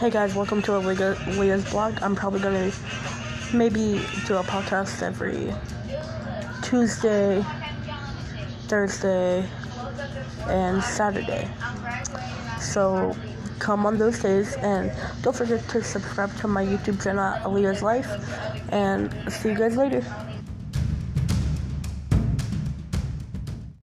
Hey guys, welcome to Aaliyah's Block. I'm probably gonna maybe do a podcast every Tuesday, Thursday, and Saturday. So come on those days and don't forget to subscribe to my YouTube channel, Aaliyah's Life, and see you guys later.